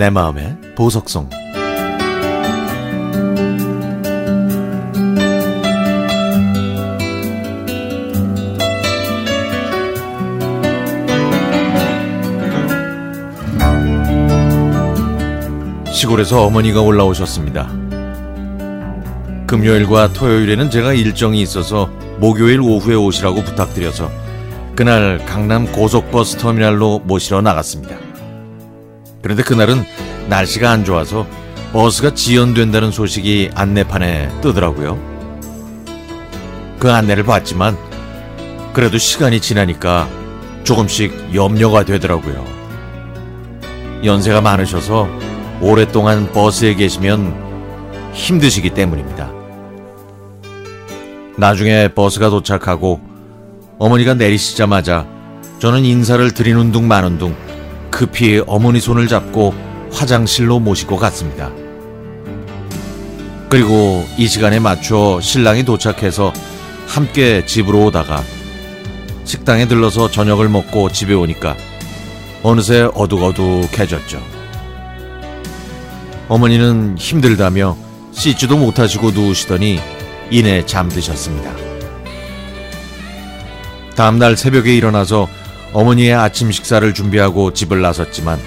내 마음의 보석성 시골에서 어머니가 올라오셨습니다. 금요일과 토요일에는 제가 일정이 있어서 목요일 오후에 오시라고 부탁드려서 그날 강남 고속버스 터미널로 모시러 나갔습니다. 그런데 그날은 날씨가 안 좋아서 버스가 지연된다는 소식이 안내판에 뜨더라고요. 그 안내를 봤지만 그래도 시간이 지나니까 조금씩 염려가 되더라고요. 연세가 많으셔서 오랫동안 버스에 계시면 힘드시기 때문입니다. 나중에 버스가 도착하고 어머니가 내리시자마자 저는 인사를 드리는 둥 마는 둥 급히 어머니 손을 잡고 화장실로 모시고 갔습니다. 그리고 이 시간에 맞춰 신랑이 도착해서 함께 집으로 오다가 식당에 들러서 저녁을 먹고 집에 오니까 어느새 어둑어둑해졌죠. 어머니는 힘들다며 씻지도 못하시고 누우시더니 이내 잠드셨습니다. 다음날 새벽에 일어나서 어머니의 아침 식사를 준비하고 집을 나섰지만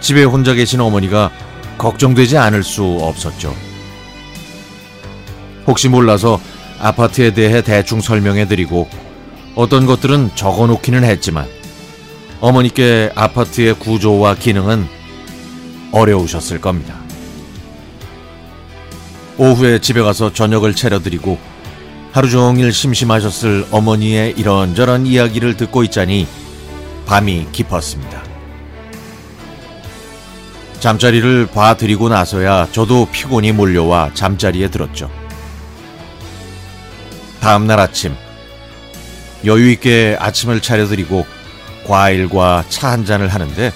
집에 혼자 계신 어머니가 걱정되지 않을 수 없었죠. 혹시 몰라서 아파트에 대해 대충 설명해 드리고 어떤 것들은 적어 놓기는 했지만 어머니께 아파트의 구조와 기능은 어려우셨을 겁니다. 오후에 집에 가서 저녁을 차려드리고 하루 종일 심심하셨을 어머니의 이런저런 이야기를 듣고 있자니 밤이 깊었습니다. 잠자리를 봐드리고 나서야 저도 피곤이 몰려와 잠자리에 들었죠. 다음날 아침 여유있게 아침을 차려드리고 과일과 차 한 잔을 하는데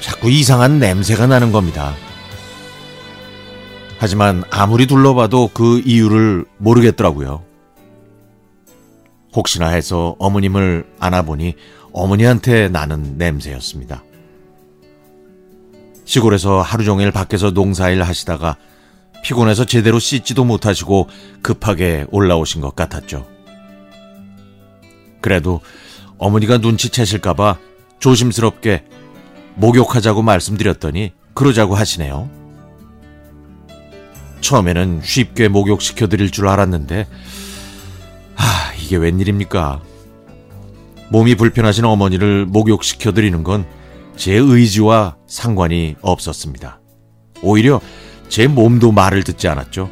자꾸 이상한 냄새가 나는 겁니다. 하지만 아무리 둘러봐도 그 이유를 모르겠더라고요. 혹시나 해서 어머님을 안아보니 어머니한테 나는 냄새였습니다. 시골에서 하루 종일 밖에서 농사일 하시다가 피곤해서 제대로 씻지도 못하시고 급하게 올라오신 것 같았죠. 그래도 어머니가 눈치채실까봐 조심스럽게 목욕하자고 말씀드렸더니 그러자고 하시네요. 처음에는 쉽게 목욕시켜 드릴 줄 알았는데, 아, 이게 웬일입니까? 몸이 불편하신 어머니를 목욕시켜 드리는 건 제 의지와 상관이 없었습니다. 오히려 제 몸도 말을 듣지 않았죠.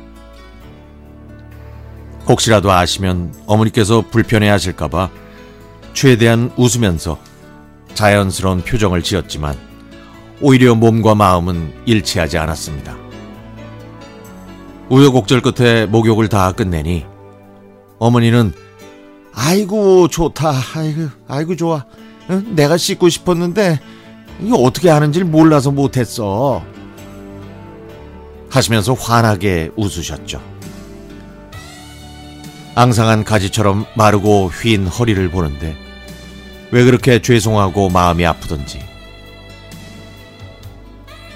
혹시라도 아시면 어머니께서 불편해 하실까봐 최대한 웃으면서 자연스러운 표정을 지었지만 오히려 몸과 마음은 일치하지 않았습니다. 우여곡절 끝에 목욕을 다 끝내니 어머니는 아이고 좋다 아이고 아이고 좋아 응? 내가 씻고 싶었는데 이거 어떻게 하는지 몰라서 못했어 하시면서 환하게 웃으셨죠. 앙상한 가지처럼 마르고 휜 허리를 보는데 왜 그렇게 죄송하고 마음이 아프던지.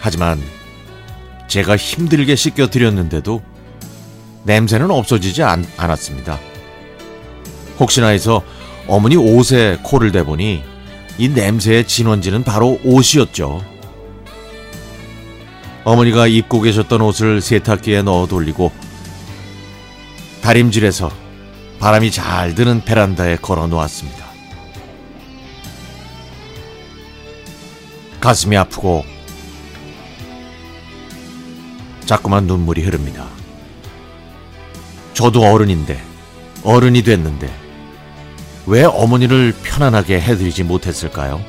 하지만 제가 힘들게 씻겨드렸는데도 냄새는 없어지지 않, 않았습니다. 혹시나 해서 어머니 옷에 코를 대보니 이 냄새의 진원지는 바로 옷이었죠. 어머니가 입고 계셨던 옷을 세탁기에 넣어 돌리고 다림질에서 바람이 잘 드는 베란다에 걸어 놓았습니다. 가슴이 아프고 자꾸만 눈물이 흐릅니다. 저도 어른인데, 어른이 됐는데, 왜 어머니를 편안하게 해드리지 못했을까요?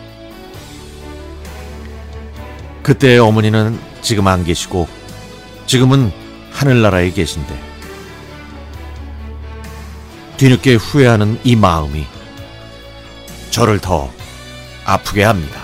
그때의 어머니는 지금 안 계시고, 지금은 하늘나라에 계신데, 뒤늦게 후회하는 이 마음이 저를 더 아프게 합니다.